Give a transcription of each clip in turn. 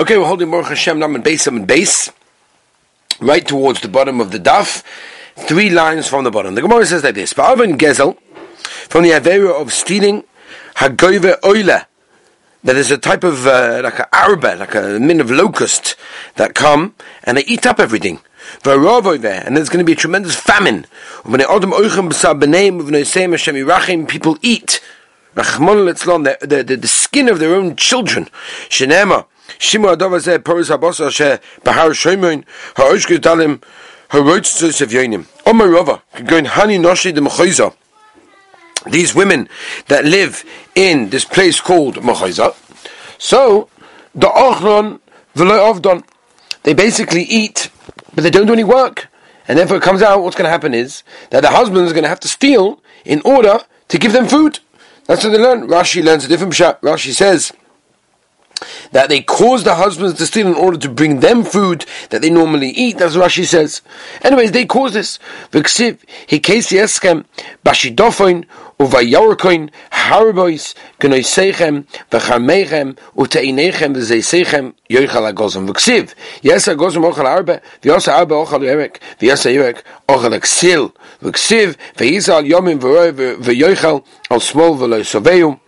Okay, we're holding Baruch Hashem Nam base and base, right towards the bottom of the daf, three lines from the bottom. The Gemara says like this: Ba'avin Gezel, from the Avera of stealing, Hagoive Oile, that is a type of uh, like an arba, like a min of locust that come and they eat up everything. And there's going to be a tremendous famine. People eat the, the, the skin of their own children. Shenema. Zeh Poris Bahar Ha'oshke Rova. Going Hani Noshi de Mechoiza. These women that live in this place called Mechoiza. So, the Ochron V'lo Ovdon. They basically eat, but they don't do any work. And therefore it comes out, what's going to happen is that the husband is going to have to steal in order to give them food. That's what they learn. Rashi learns a different shot. Rashi says that they cause the husbands to steal in order to bring them food that they normally eat. What Rashi says. Anyways, they cause this. V'ksiv hikesi eskem bashidofoin uvayorkoin harbois gnoisechem v'chamechem uteinechem v'zeisechem yoichal agozim. V'ksiv yes agozim ochal arbe v'yos arbe ochal yerek v'yos yerek ochal eksil. V'ksiv v'yizal yomim v'yoichal al smol v'lo soveyu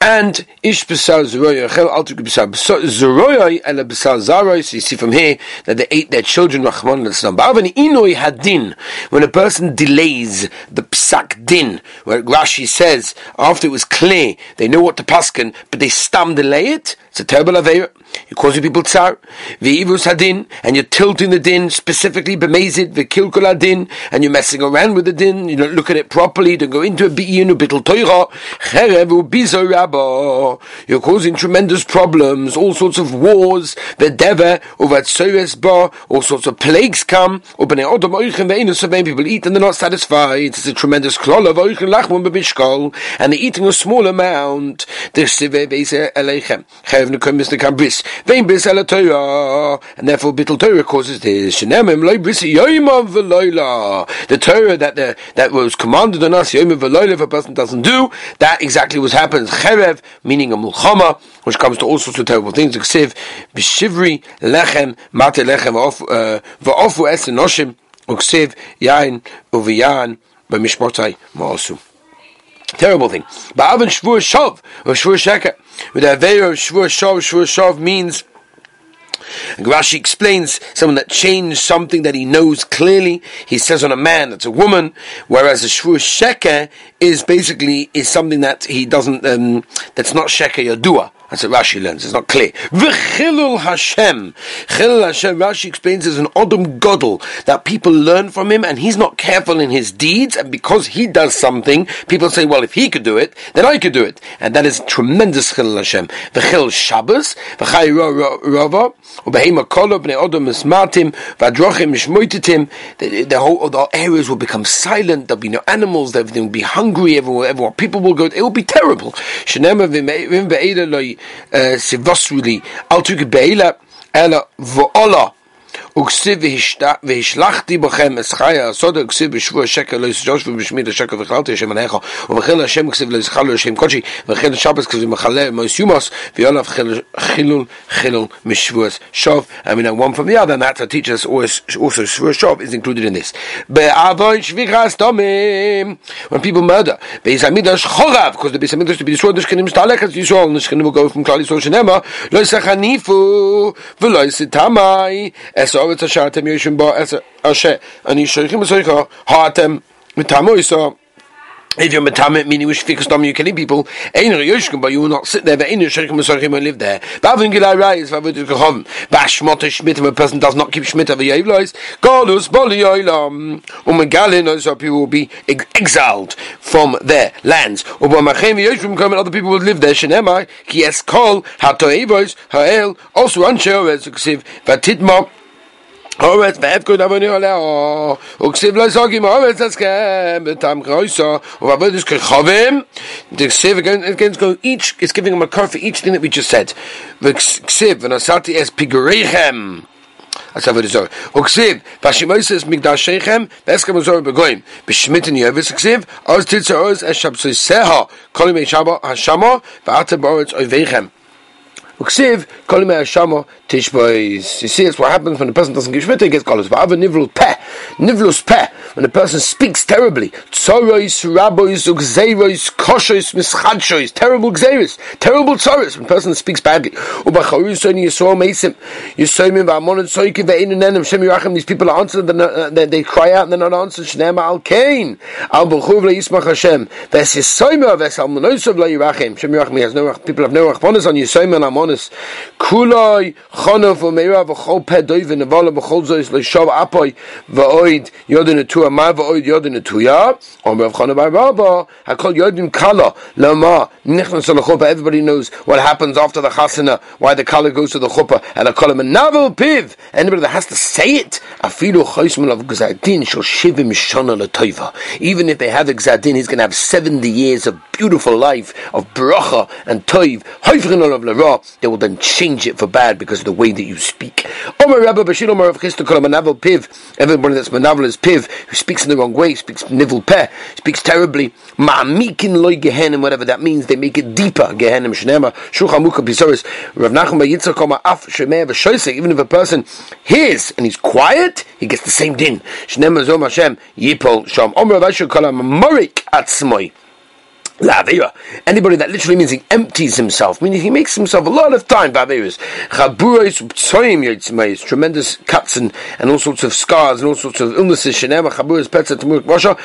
and ish b'sar zeroya chel alter b'sar zeroya ele b'sar zaroy. So you see from here that they ate their children. Rachman l'slam. Ba'avani inoi hadin. When a person delays the psak din, where Rashi says after it was clear, they know what to paskin, but they stam delay it. It's a terrible aveira. You're causing people tsar. V'ivus hadin, and you're tilting the din specifically b'mezid v'kilkul hadin, and you're messing around with the din. You don't look at it properly. Don't go into a bi'in bittul toira. Cherev u'bizo rabba. You're causing tremendous problems. All sorts of wars. V'deva u'vatsoyes ba. All sorts of plagues come. U'bnei odom oichen ve'inus so people eat and they're not satisfied. It's a tremendous klol of oichen lachmon b'bishkol, and they're eating a small amount. Cherev and therefore bittul Torah causes this. The Torah that the, that was commanded on us. If a person doesn't do that, exactly what happens. Cherev, meaning a mulchama, which comes to all sorts of terrible things. Ksiv b'shivri lechem mate lechem v'ofu uh, es enoshim uksiv yain uviyan b'mishmotai ma'asu. Terrible thing. Ba'avin shvur shov or shvur sheker. With a veil of shvur shov, shvur shov means Rashi explains someone that changed something that he knows clearly. He says on a man that's a woman, whereas a shvur sheker is basically is something that he doesn't. Um, that's not sheker yadua. That's what Rashi learns. It's not clear. V'chilul Hashem. Chilul Hashem, Rashi explains, is an Odom Godel, that people learn from him, and he's not careful in his deeds, and because he does something, people say, well, if he could do it, then I could do it. And that is tremendous Chilul Hashem. V'chil Shabbos, v'chai Rava, u'behema kolo, b'nei Odom esmatim, v'adrochim the whole, the areas will become silent, there'll be no animals, everything will be hungry, everyone, everyone, people will go, it will be terrible. Eh, loy sivosruli al beila ela vo'ola וכסיב והשלחתי בכם את חיי הסוד וכסיב בשבוע השקל לא יסג'וש ובשמיד השקל וכללתי השם עליך ובכן השם כסיב לא יזכר לו השם קודשי וכן השבת כסיב מחלה מויס יומוס ויולף חילול חילול משבועס שוב I mean one from the other and that's to teach us also שבוע שוב is included in this באבוי שביחה סתומים when people murder ביס המידש חורב because the ביס המידש to be destroyed נשכנים שתהלך את ישראל נשכנים will go from כלל ישראל שנאמר לא יסחניפו ולא יסתמי אסור Oretz Ashartem Yoshim Ba Asher Ani Shoichim Asoicha Ha'atem Mitamo Yisa if you're metamet, meaning we should fix them, you killing people. Ein yoshkim, but you will not sit there. But ein yoshkim and live there. Bavin gilai rais, vavud gechom. Bashmot shmit, if a person does not keep shmit of a yevlois, godus um, people will be exiled from their lands. Um, Ubamachem yoshkim come, other people will live there. Ha'el also ksiv Horetz ve'efkud avoni oleo. Again go each is giving him a car for each thing that we just said. Uksiv, kolim shama tishbois. You see, it's what happens when a person doesn't give shmita, he gets kolos. Other nivlus peh, nivlus peh, when a person speaks terribly, tzorois, rabois, ugzeirois, koshois, mischadshois, terrible gzeiris, terrible tzoris, when a person speaks badly. Meisim, nenem, shem these people are answered, uh, they, they cry out and they're not answered, shnema al kain, al Hashem, ves al shem people have no rachbonis on and amonis, kuloi, chonof, umeira, v'chol peh doivin, nevala, v'chol zois, v'oid, yodin etuah, ma v'oid, yodin of chonof, Rabba, hakol kala, lama, everybody knows what happens after the chasana, why the kala goes to the chuppah, and I call him a menavel piv, anybody that has to say it, afilu choisman of gzadin, shall shivim shana l'toiva, even if they have a gzadin, he's going to have 70 years of beautiful life, of bracha and toiv, hoifrin of l'ra, they will then change it for bad because of the way that you speak. Omer Omer everybody that's menavel is piv, who speaks in the wrong way, speaks nivel peh, speaks terribly, ma'amikin loy gehenim, whatever that means, they make it deeper, gehenim shnema, shulchan mukha pisoris, Rav Nachum Yitzchak koma af shemeh v'shoisek, even if a person hears and he's quiet, he gets the same din. Shnema zom Hashem, yipol sham, omer Rav Asher kala morik Lavira. Anybody that literally means he empties himself, meaning he makes himself a lot of time. Baviras. Tremendous cuts and, and all sorts of scars and all sorts of illnesses. Shenema chaburas petza temurk vasha.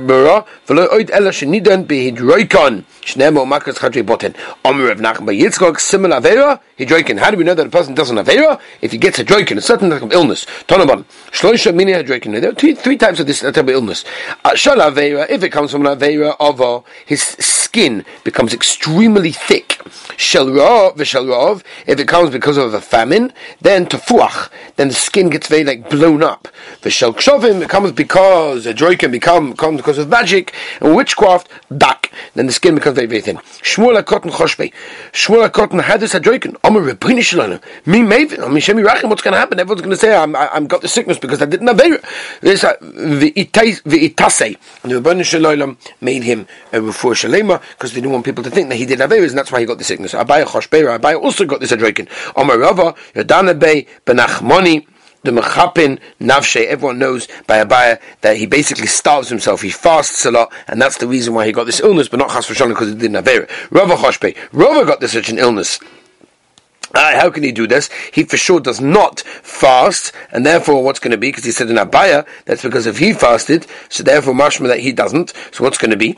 Mura. Uh, V'lo oid ela shenidan behidroikon. Shnema umakas chadri boten. Omer of Nachman Yitzchok. Similar avera. Hidroikon. How do we know that a person doesn't have avera? If he gets a droikin, a certain type of illness. Tonaban. Shloisha mini hidroikon. There are three, three types of this type of illness. Uh, Shal avera. If it comes from an avera of his skin becomes extremely thick. If it comes because of a famine, then tefuach, then the skin gets very like blown up. V'shel kshovim, it comes because a joy can become comes because of magic and witchcraft. Dak, then the skin becomes very very thin. Shmuel cotton choshbe, Shmuel cotton had this adroiken. Omer rebbeinu shalom. Me mavin. I mean shemi rachim. What's going to happen? Everyone's going to say I'm I, am got the sickness because I didn't have This uh, the itase. And the rebbeinu made him a refuah because they didn't want people to think that he did have and that's why he got the sickness. Abai choshbe. Abai also got this adroiken. Omer rava yodana bei benachmoni the mechapin navshe. Everyone knows by Abaya that he basically starves himself. He fasts a lot, and that's the reason why he got this illness, but not chas because he didn't have it. Rava Choshpe. Rava got this such an illness. Uh, how can he do this? He for sure does not fast, and therefore what's going to be? Because he said in Abaya, that's because if he fasted, so therefore mashma that he doesn't. So what's going to be?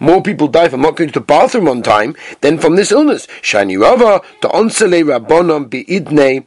More people die from not going to the bathroom on time than from this illness. Shani Rava, the onsele rabbonon idne.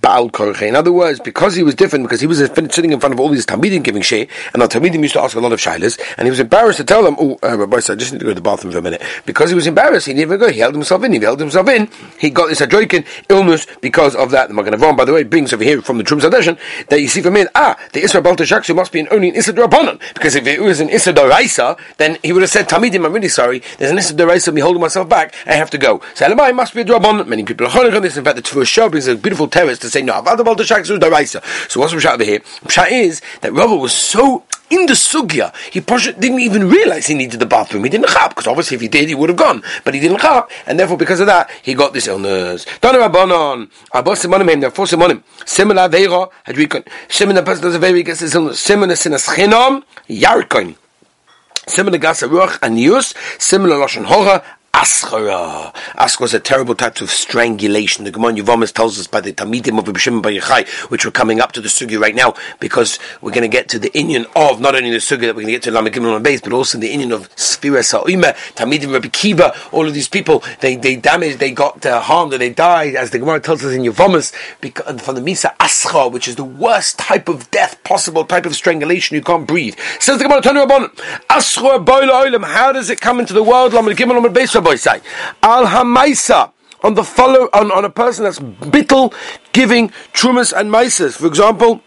Baal Korche. In other words, because he was different, because he was sitting in front of all these Talmidim giving Sheh, and the Talmidim used to ask a lot of Shilas, and he was embarrassed to tell them, oh, uh, Rabbi, I just need to go to the bathroom for a minute. Because he was embarrassed, he even go. He held himself in. He held himself in. He got this Adroikin illness because of that. The Magen Avram, by the way, brings over here from the Terumas Hadeshen, that you see from here, ah, the Isra Balta Shaksu must be an only an Isra Drabanan. Because if it was an Isra Doraisa, then he would have said, Talmidim, I'm really sorry, there's an Isra Doraisa, I'm holding myself back, I have to go. So Elamai must be a Drabanan. Many people are on this. In fact, the Tfur Shah brings a beautiful terrace to say, no, so what's Pshat over here? Pshat is that Rava was so in the sugya, he didn't even realize he needed the bathroom. He didn't chap because obviously if he did, he would have gone, but he didn't chap, and therefore because of that, he got this illness. Dana Rabbanon, Abbas Simonim, therefore Simonim, similar Veira, Hadrikon, similar person does a very gets this illness, similar Sinas Chinom, Yarkon. Similar Gasa Ruach, Anius, similar Lashon Hora, Aschara. Aschara is a terrible type of strangulation. The Gemara Yuvamis tells us by the Tamidim of Ibishim Bayachai, which we're coming up to the Sugi right now, because we're going to get to the Indian of not only the Sugi that we're going to get to Lamagim on base, but also the Indian of Sfira Sa'ima, Tamidim Rabbi Kiva, all of these people, they, they damaged, they got uh, harmed, and they died, as the Gemara tells us in Yuvamis, from the Misa Aschara, which is the worst type of death possible, type of strangulation, you can't breathe. Says the Gemara, Aschara how does it come into the world? Lamagim on base, say Al Hamaisa on the follow on, on a person that's bittel giving trumas and maisas. For example,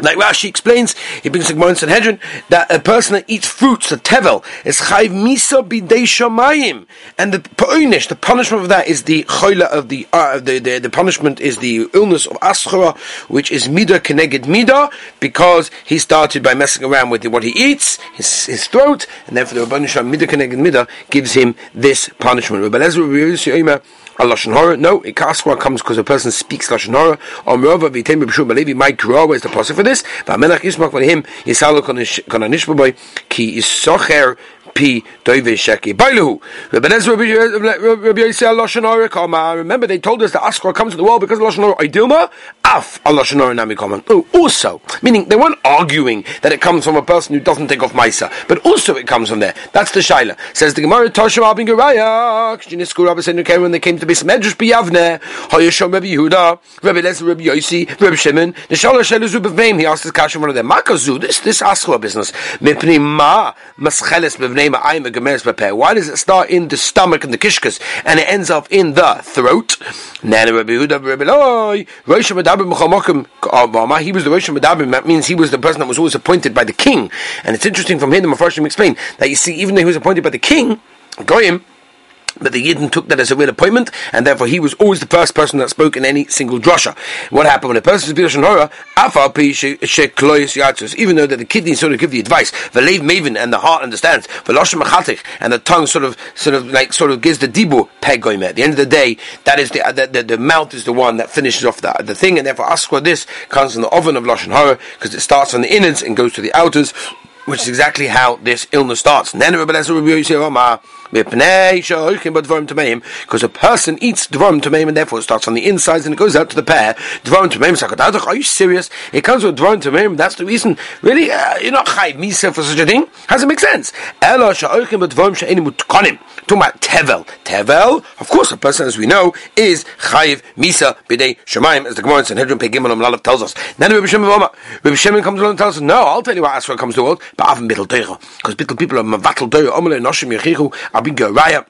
Like Rashi explains, he brings Gemara in Sanhedrin that a person that eats fruits, a tevel, is chayv misa bidei shamayim, and the pa'unish, the punishment of that is the choila of the, uh, the, the the punishment is the illness of aschara, which is mida keneged mida, because he started by messing around with what he eats, his, his throat, and therefore the Rabban Shalom mida keneged mida gives him this punishment. Rabbi Lezer, a lashon hara. No, a kasra comes because a person speaks lashon hara. Or merova v'yitem b'b'shur b'levi might grow. Where's the possible for this? V'amelach yismach v'lehim yisalo kon anishbaboy ki yisocher pi doive sheki bailu. Remember, they told us the askar comes to the world because of lashon hara. Idilma af lashon hara. Oh, also, meaning they weren't arguing that it comes from a person who doesn't take off ma'isa, but also it comes from there. That's the shaila. Says the Gemara Toshim Abin Geraya. Kjinisku Rabbi Senu when they came to Bis Medrash Biyavne. Hoyashom Rabbi Yehuda, Rabbi Lezer, Rabbi Yosi, Rabbi Shimon. The Shala Shelu Bevneim. He asked this question one of them. Makazu. This this askwa business. Mipni Ma Mascheles Bevneim. Why does it start in the stomach and the kishkas and it ends up in the throat? Uh, he was the Rosh Madabim. That means he was the person that was always appointed by the king. And it's interesting from here the Mepharshim explain that you see, even though he was appointed by the king, Goyim, but the Yidden took that as a real appointment, and therefore he was always the first person that spoke in any single drasha. What happened when a person is Bidashon Hora? Even though that the kidneys sort of give the advice, the lave maven and the heart understands, the and the tongue sort of, sort of like, sort of gives the dibu pegoime. At the end of the day, that is the, uh, the, the, the, mouth is the one that finishes off the, the thing, and therefore askwa this comes from the oven of Lashon Hora, because it starts on the innards and goes to the outers, which is exactly how this illness starts. And then because a person eats dvarim tameim and therefore it starts on the insides and it goes out to the pair. Dvarim tameim Are you serious? It comes with dvarim tameim. That's the reason. Really, uh, you're not chayv misa for such a thing. How does it make sense? Talking about tevel. Tevel, of course, a person, as we know, is chayiv misa b'dei shemaim, as the Gemara in Sanhedrin Pei Gimel Lalav tells us. Then Rabbi Shimon Rabbi Shimon comes along and tells us, no, I'll tell you why Asra comes to the world, but Avim Bittel Teira. Because Bittel people are Mavatel Teira, Omele Noshim Yechichu, Abin Geraya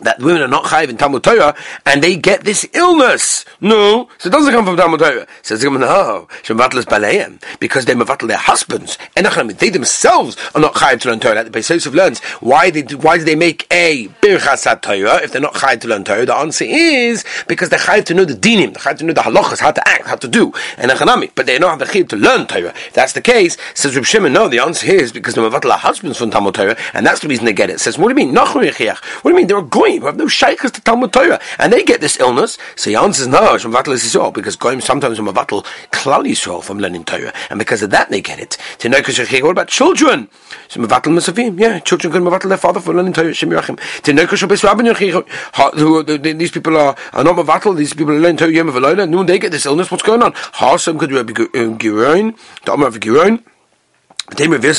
that women are not chayiv in Talmud Torah, and they get this illness. No, so it doesn't come from Talmud Torah. Says the no, shemavatlas baleim because they mavatl their husbands, and they themselves are not chayiv to learn Torah. The Pesosov learns why they why do they make a birchasat Torah if they're not chayiv to learn Torah? The answer is because they're chayiv to know the dinim, they're chayiv to know the halachas, how to act, how to do, and but they don't have the chayiv to learn Torah. If that's the case, says Reb Shimon, no, the answer is because they mavatl their husbands from Talmud Torah, and that's the reason they get it. Says, what do you mean? What do you mean? They're going goyim who have no shaykhs to Talmud Torah, and they get this illness. So he answers, no, Shem Vatal is Yisrael, because goyim sometimes from a Vatal Klal Yisrael from learning Torah, and because of that they get it. To no cash, what about children? So Vatal Masavim, yeah, children can Vatal their father for learning Torah, Shem Yerachim. These people are, are not Vatal, these people are learning Torah Yom V'Loila, noon they get this illness, what's going on? Hasam could be Giroin, the Omer of Whenever there are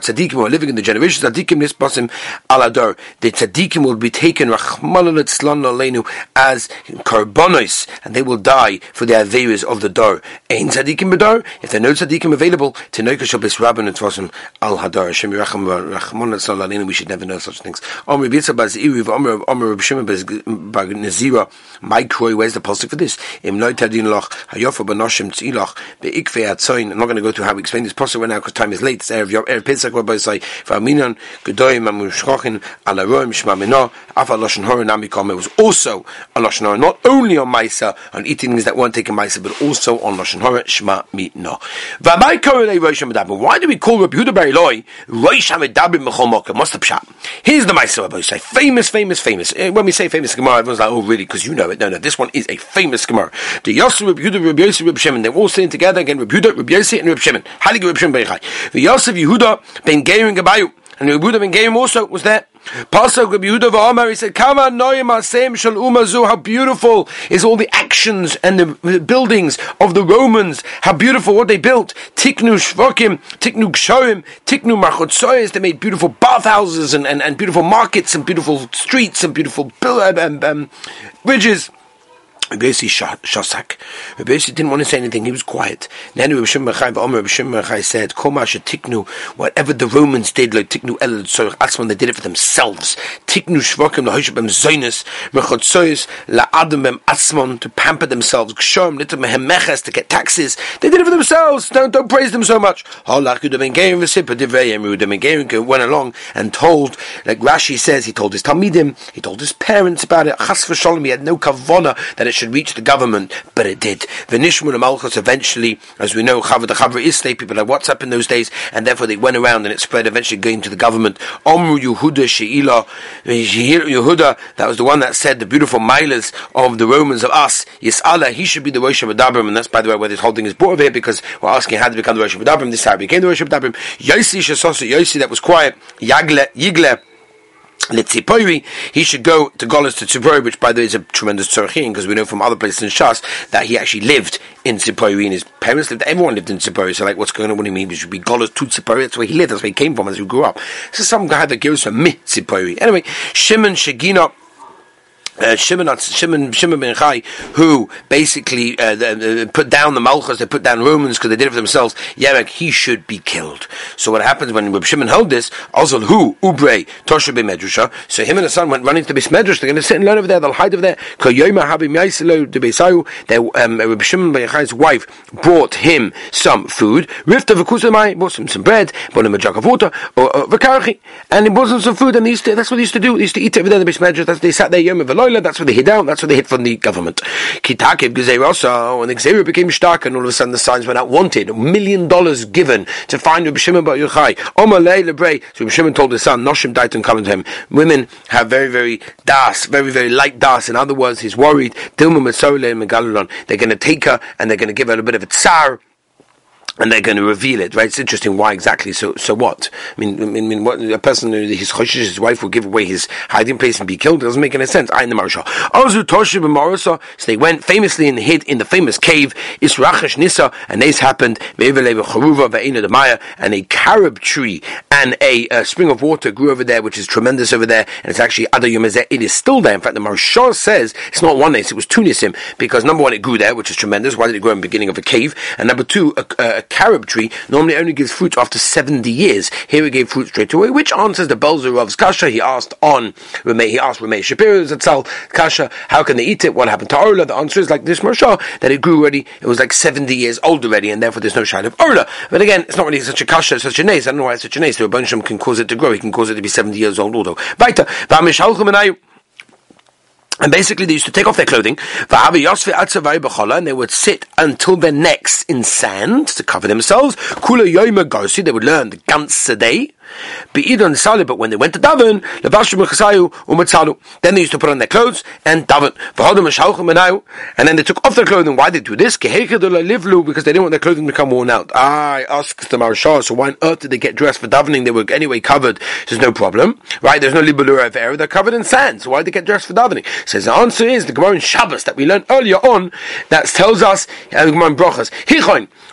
tzaddikim who are living in the generation tzaddikim nisbasim alador, the tzaddikim will be taken as karbonos, and they will die for the averis of the dor. Ein tzaddikim bedor, if there are no tzaddikim available, tenoika shal bisrabin etvasim al hadar. Hashem yiracham rachmon etzlan we should never know such things. Omer bitza baz iriv, Omer Reb Shimon baz nezira. My kroy, where's the pulse for this? Im noy tadin loch hayofa banoshim tzilach beikve atzon I'm not going to go through how we explain this possible now because time is late. It's Erev Yom Erev Pesach Rabbi say V'aminon Gedoyim Amushchochin Ala Roim Shma Mino Afa Lashon Hora Namikom. It was also a Lashon Hora, not only on Maisa on eating things that weren't taken Maisa, but also on Lashon Hora Shma Mino. V'amai Korelei Rosh Hamadabim. Why do we call Rabbi Yehuda Bar Eloi Rosh Hamadabim Mechol Mokem? What's the pshat? Here's the Maisa Rabbi say famous, famous, famous. Eh, when we say famous Gemara, everyone's like, oh really? Because you know it. No, no. This one is a famous Gemara. The Yosef Rabbi Yehuda Rabbi Yosef Rabbi Shimon. They're all sitting together again. Rabbi Yehuda Rabbi Yossi and Reb Shimon. Halig Reb Shimon Beichai. The Yosef Yehuda ben Geir and Gabayu. And Reb Yehuda ben Geir also was there. Pasuk Reb Yehuda v'Amar, he said, Kama noyim asem shal umazu, how beautiful is all the actions and the buildings of the Romans, how beautiful what they built. Tiknu shvokim, tiknu gshoim, tiknu marchotsoyes, they made beautiful bathhouses and, and, and beautiful markets and beautiful streets and beautiful um, um, bridges. Rabbi Shasak. Rabbi didn't want to say anything. He was quiet. Then Rabbi Shimon Chai said, "Koma tiknu, whatever the Romans did, like tiknu el tzorich atzman, they did it for themselves. Tiknu shvokim lahoshabem zoinus mechotzoyis laadam bem atzman to pamper themselves. Gshom litam mehem meches to get taxes. They did it for themselves. Don't don't praise them so much. Ben gerim went along and told, like Rashi says, he told his talmidim, he told his parents about it. Chas v'sholem, he had no kavona that it should reach the government, but it did. Venishmun Malchus eventually, as we know, Chavah the Chavra Islay, people had WhatsApp in those days, and therefore they went around and it spread, eventually going to the government. Omru Yehuda Sheila, Yehuda, that was the one that said the beautiful milas of the Romans of us, Yis'ala, he should be the Rosh Hashanah, and that's by the way where he's holding his board over here, because we're asking how to become the Rosh Hashanah, this is how he became the Rosh Hashanah. Yosi Shasosa, Yosi that was quiet, Yagle, Yigle, Litzipori, he should go to Golis to Tzipori, which by the way is a tremendous tzorchin, because we know from other places in Shas that he actually lived in Tzipori, and his parents lived, everyone lived in Tzipori, so like, what's going on, you mean? He should be Golis to Tzipori, that's where he lived, that's where he came from, as he grew up. So some guy that gives from Mi Tzipori. Anyway, Shimon Shagina, uh, Shimon, Shimon, Shimon ben Chai, who basically uh, uh, put down the Malchus, they put down Romans because they did it for themselves. Yerek, he should be killed. So what happens when Reb Shimon held this? Also, who Ubre Tosha Medrusha. So him and his son went running to Beis Medrash. They're going to sit and learn over there. They'll hide over there. Their um, Reb Shimon ben Chai's wife brought him some food. Rifta v'kusamai brought him some bread, brought him a jug of water, or, or and he brought him some food. And he used to, that's what he used to do. He used to eat over there in the Medrash. That's, they sat there Yom That's what they hid out, that's what they hid from the government. Kitakev Gezerosa, when the became stark, and all of a sudden the signs went out wanted, a million dollars given to find Rabbi Shimon Bar Yochai. Omalei Lebrei. So Rabbi Shimon told his son, Noshim Daiton coming to him. Women have very, very das, very, very light das. In other words, he's worried. Dilma Megalolon. They're going to take her and they're going to give her a bit of a tsar and they're going to reveal it, right? It's interesting. Why exactly? So, so what? I mean, I mean, what, a person his his wife will give away his hiding place and be killed. It doesn't make any sense. I the Maharsha. Ozu Toshib and So they went famously and hid in the famous cave. Israchash Nisa, and this happened. And a carob tree and a, a, spring of water grew over there, which is tremendous over there. And it's actually other Yomazeh. It is still there. In fact, the Maharsha says it's not one nice. It was two nisim because number one, it grew there, which is tremendous. Why did it grow in the beginning of a cave? And number two, a, a carob tree normally only gives fruit after 70 years. Here he gave fruit straight away, which answers the Belzerov's kasha. He asked on, he asked Rameh Shapiro's Zatzal kasha, how can they eat it? What happened to Orla? The answer is like this Maharsha, that it grew already, it was like 70 years old already, and therefore there's no shine of Orla. But again, it's not really such a kasha, such a nace. I don't know why it's such a nace. The Rabbanishim can cause it to grow, he can cause it to be 70 years old although. And basically, they used to take off their clothing, and they would sit until their necks in sand to cover themselves. They would learn the ganze day. But when they went to daven, then they used to put on their clothes and daven. And then they took off their clothing. Why did they do this? Because they didn't want their clothing to become worn out. I asked the Marshal, so why on earth did they get dressed for davening? They were anyway covered. There's no problem, right? There's no libelura of air. They're covered in sand. So why did they get dressed for davening? Says the answer is the Gemara in Shabbos that we learned earlier on that tells us uh, Gemara in Brochas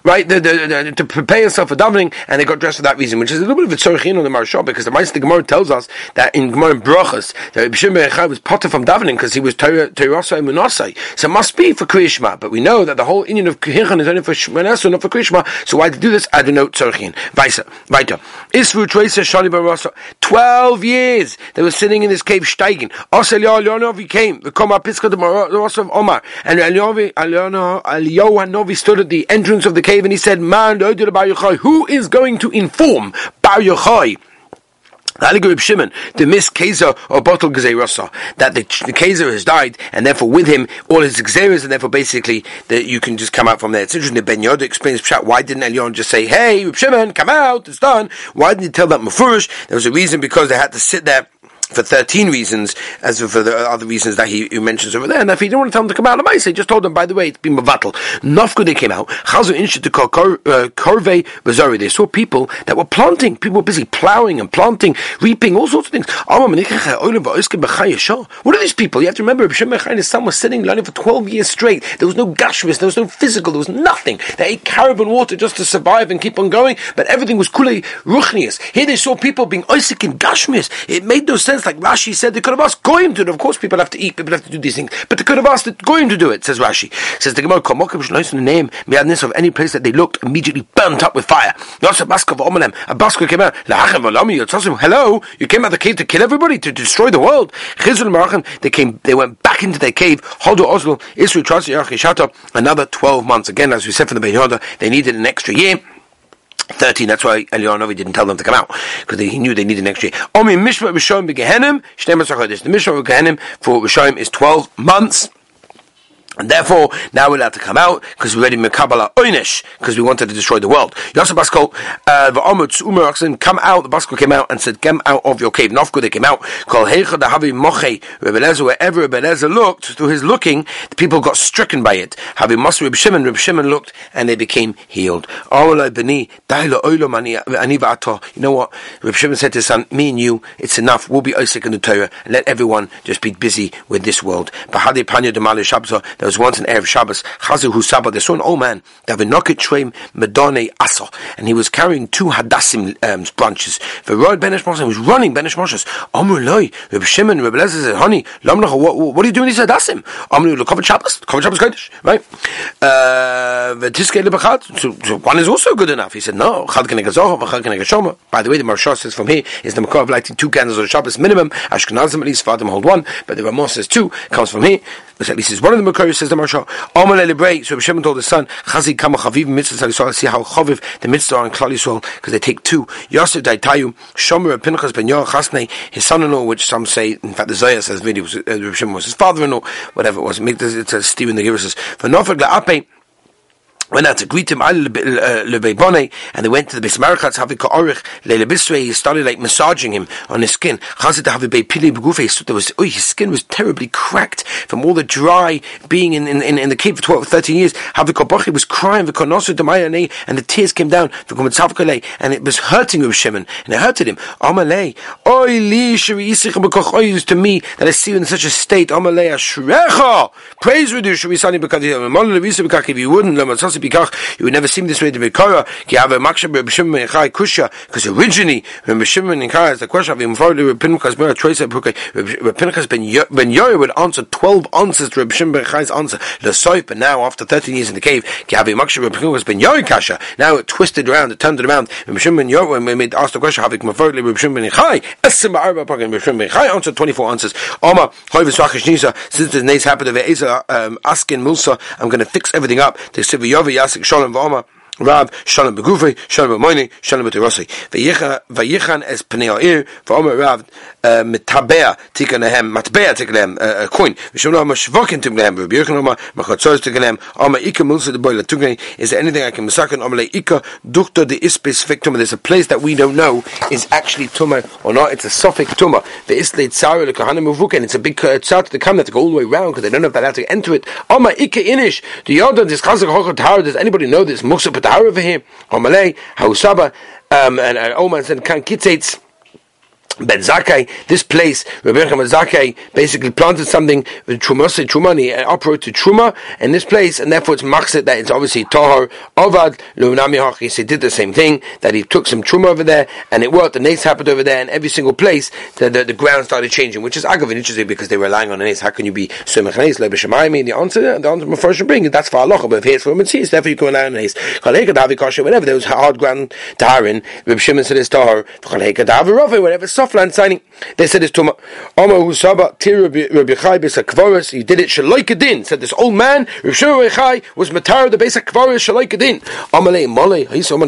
right? The, the, the, to prepare yourself for davening, and they got dressed for that reason, which is a little bit of a tzorchin on the Maharsha, because the Meister Gemara tells us that in Gemara Brachas, that Bishim was potter from davening because he was Teirasa and Munasai. So it must be for Krishma, but we know that the whole Indian of Kirchan is only for Shmanesu, not for Krishma, so why to do this? I don't know tzorchin. Weiter, weiter. Isru Tracer Shani Barasa. Twelve years they were sitting in this cave, steigen. Osel Leonovi came, the Koma Piska the of Omar, and Eliyahu Novi stood at the entrance of the cave cave and he said, Man, who is going to inform Bar Yochai? Shimon, the Miss Kaiser or bottle Gezerasa, that the, the Kaiser has died, and therefore with him all his Gezeras, and therefore basically that you can just come out from there. It's interesting that Ben Yoda explains why didn't Elion just say, Hey, Shimon, come out, it's done. Why didn't he tell that Mufurish? There was a reason because they had to sit there for 13 reasons, as for the other reasons that he, he mentions over there. And if he didn't want to tell them to come out of Maisa, he just told them, by the way, it's been Mavatal. Nafku they came out. Chazu Insha to call uh, Korve Bazari. They saw people that were planting. People were busy plowing and planting, reaping, all sorts of things. What are these people? You have to remember, B'Shem Mechayin's son was sitting learning for 12 years straight. There was no gashmis, there was no physical, there was nothing. They ate carbon water just to survive and keep on going, but everything was kulei ruchnius. Here they saw people being Isaac in gashmis. It made no sense sense, like Rashi said, they could have asked Goyim to do it. Of course, people have to eat, people have to do these things, but they could have asked Goyim to do it, says Rashi. Says the Gemara, the name, of any place that they looked immediately burnt up with fire. A Baska came out, hello, you came out the cave to kill everybody, to destroy the world. They came, they went back into their cave, Hodu Oslo, Isru another 12 months. Again, as we said from the Ben they needed an extra year. 13, that's why Eliyahu didn't tell them to come out, because he knew they needed an extra year. Omi Mishma Rishon Begehenim, The Mishma Begehenim for Rishon is 12 months. And therefore, now we're allowed to come out because we're ready Mekabala Oynish because we wanted to destroy the world. Yosef Baskol, uh, come out. The Baskol came out and said, "Come out of your cave." Nofku they came out. Kol Heicha Dahavi Moche Rebelezer. Wherever Rebelezer looked, through his looking, the people got stricken by it. Havi Mas Reb Shimon. Reb Shimon looked and they became healed. You know what? Reb Shimon said to his son, "Me and you, it's enough. We'll be Isaac in the Torah and let everyone just be busy with this world." There was once an Erev Shabbos, Chazu Hu Saba, they saw an old man, Davinoket Shreim Medone Asa, and he was carrying two Hadassim um, branches. The road Benesh Moshe, he was running Benesh Moshe. Amr Loi, Reb Shimon, Reb Lezer said, honey, Lamnacha, what, what are you doing these Hadassim? Amr Loi, Kovet Shabbos, Kovet Shabbos Kodesh, right? Uh, the Tiske Lebachat, so one is also good enough. He said, no, Chad Keneg Zohar, Chad Keneg Shoma. By the way, the Maharsha says from here is the Makor of lighting two candles on Shabbos minimum. Ashkenazim at least, Fatim hold one, but the Ramos says two, comes from here. At least is one of the Makor says the Maharsha. Omer Lebrei, so Hashem told his son, Chazi Kama Chaviv Mitzvah Yisrael, see how Chaviv the Mitzvah are in Klal Yisrael, because they take two. Yosef Daitayu, Shomer Pinchas Ben Yor Chasnei, his son-in-law, which some say, in fact the Zohar says, really, was, uh, was his father-in-law, whatever it was. It's a Stephen the Giver says, V'nofeg La'apei, went out to greet him, uh, and they went to the Bismarchatz, having Ka'orich, Leile he started like massaging him on his skin. Chazit have Pili so there was, oh, his skin was terribly cracked from all the dry being in, the cave for 12, 13 years. Havik was crying, and the tears came down, and it was hurting Reb and it hurted him. Amalei, Oy li shiri to me that I see you in such a state. Amalei ashrecha, praise you, Shri Sani if you wouldn't, bikach, you would never see me this way to Mikara, ki have a maksha Reb Shimon ben Chai kusha, because originally, Reb Shimon ben Chai is the question of him, for Reb Pinchas ben Troy said, Reb Pinchas ben Yoy would answer 12 answers to Reb Shimon ben Chai's answer, Lesoip, and now, after 13 years in the cave, ki have a maksha Reb Pinchas ben Yoy kasha, now it twisted around, it turned it around, Reb Shimon ben Yoy, when we asked the question, have ik mafar Reb Shimon ben Chai, esim ba'arba pakin Reb Shimon ben Chai answered 24 answers, Oma, since the nays happened of Eza, um, asking Musa, I'm going to fix everything up, they said, Yasik Shalom V'Oma. Rab Shalom Begufi, Shalom B'Moini, Shalom B'Terossi. Vayichan es Pnei Ha'ir, V'Omer Rav, uh, Metabea Tikan Lehem, Matbea Tikan Lehem, uh, a coin. V'Shem Lo Mashvokin Tikan Lehem, Rabbi Yechon Oma, Machatzos Tikan Lehem, Oma Ika Mulsa de Boy Latukne, is there anything I can masakin, Oma Le Ika, Dukta de Ispis Tumah, there's a place that we don't know is actually Tumah or not, it's a Sophic Tumah. The Isle Tzara, the Kahanim Uvuken, it's a big uh, Tzar to the Kam, that to go all the way around, because they don't know if they're allowed to enter it. Oma Ika Inish, the Yoda, this Chazak Tower, does anybody know this? Muksa Patahar over here, Omalei, Hausaba, um, and, and Oman said, Kan Kitzates, Ben Zakkai, this place, Rabbi Yochanan Zakkai basically planted something with Truma, Truma, he uh, operated Truma in this place, and therefore it's Machzit that it's obviously Tahar, Ovad, Lunami Hachis, he did the same thing, that he took some Truma over there, and it worked, the nace happened over there, and every single place, the, the, the ground started changing, which is Agav interesting because they were relying on nace. How can you be Sumach Nace, Lebe Shemaimi? The answer, the answer Mephoshim bring, that's for Allah, but if it's for Mitzvah, therefore you can rely on nace. Whenever there was hard ground Taharin, Reb Shimon said it's Tahar, whatever soft signing. They said it's Tuma. Husaba, Tir he did it Shalaikadin. Said this old man, Rabbi Chai, was Matar the Besa Kvaris Shalaikadin. Amalei Mole,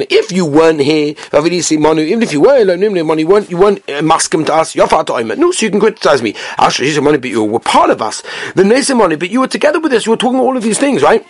if you weren't here, even if you were alone, you weren't, you weren't uh, maskim to us. No, so you can criticize me. He's money, but you were part of us. The Nesa money, but you were together with us, you were talking all of these things, right?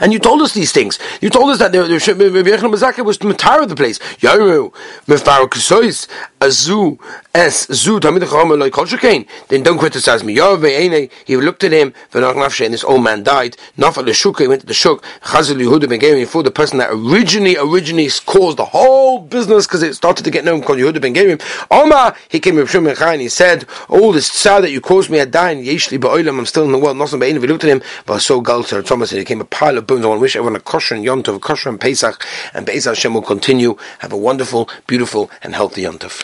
And you told us these things. You told us that the Rabbi Yechon Mazaka was matar of the place. Yaru, Mefar Kusois, Azu, Es, Zu, Tamid Chama, like Kolshakain. Then don't criticize me. Yaru he looked at him, Venach Nafshe, and this old man died. Nafal Shuk, he went to the Shuk, Chazal Yehuda Ben Gerim, for the person that originally, originally caused the whole business because it started to get known called Yehuda Ben Gerim. Oma, he came with Shimon and he said, all this sad that you caused me, I died, Yeshli Ba'olam, I'm still in the world, Nothing Ba'in, he looked at him, but so Galter, Thomas, and he came a pile of. Want to wish everyone a kosher and Yom kosher and Pesach, and Be'ez Hashem will continue. Have a wonderful, beautiful, and healthy Yom Tov.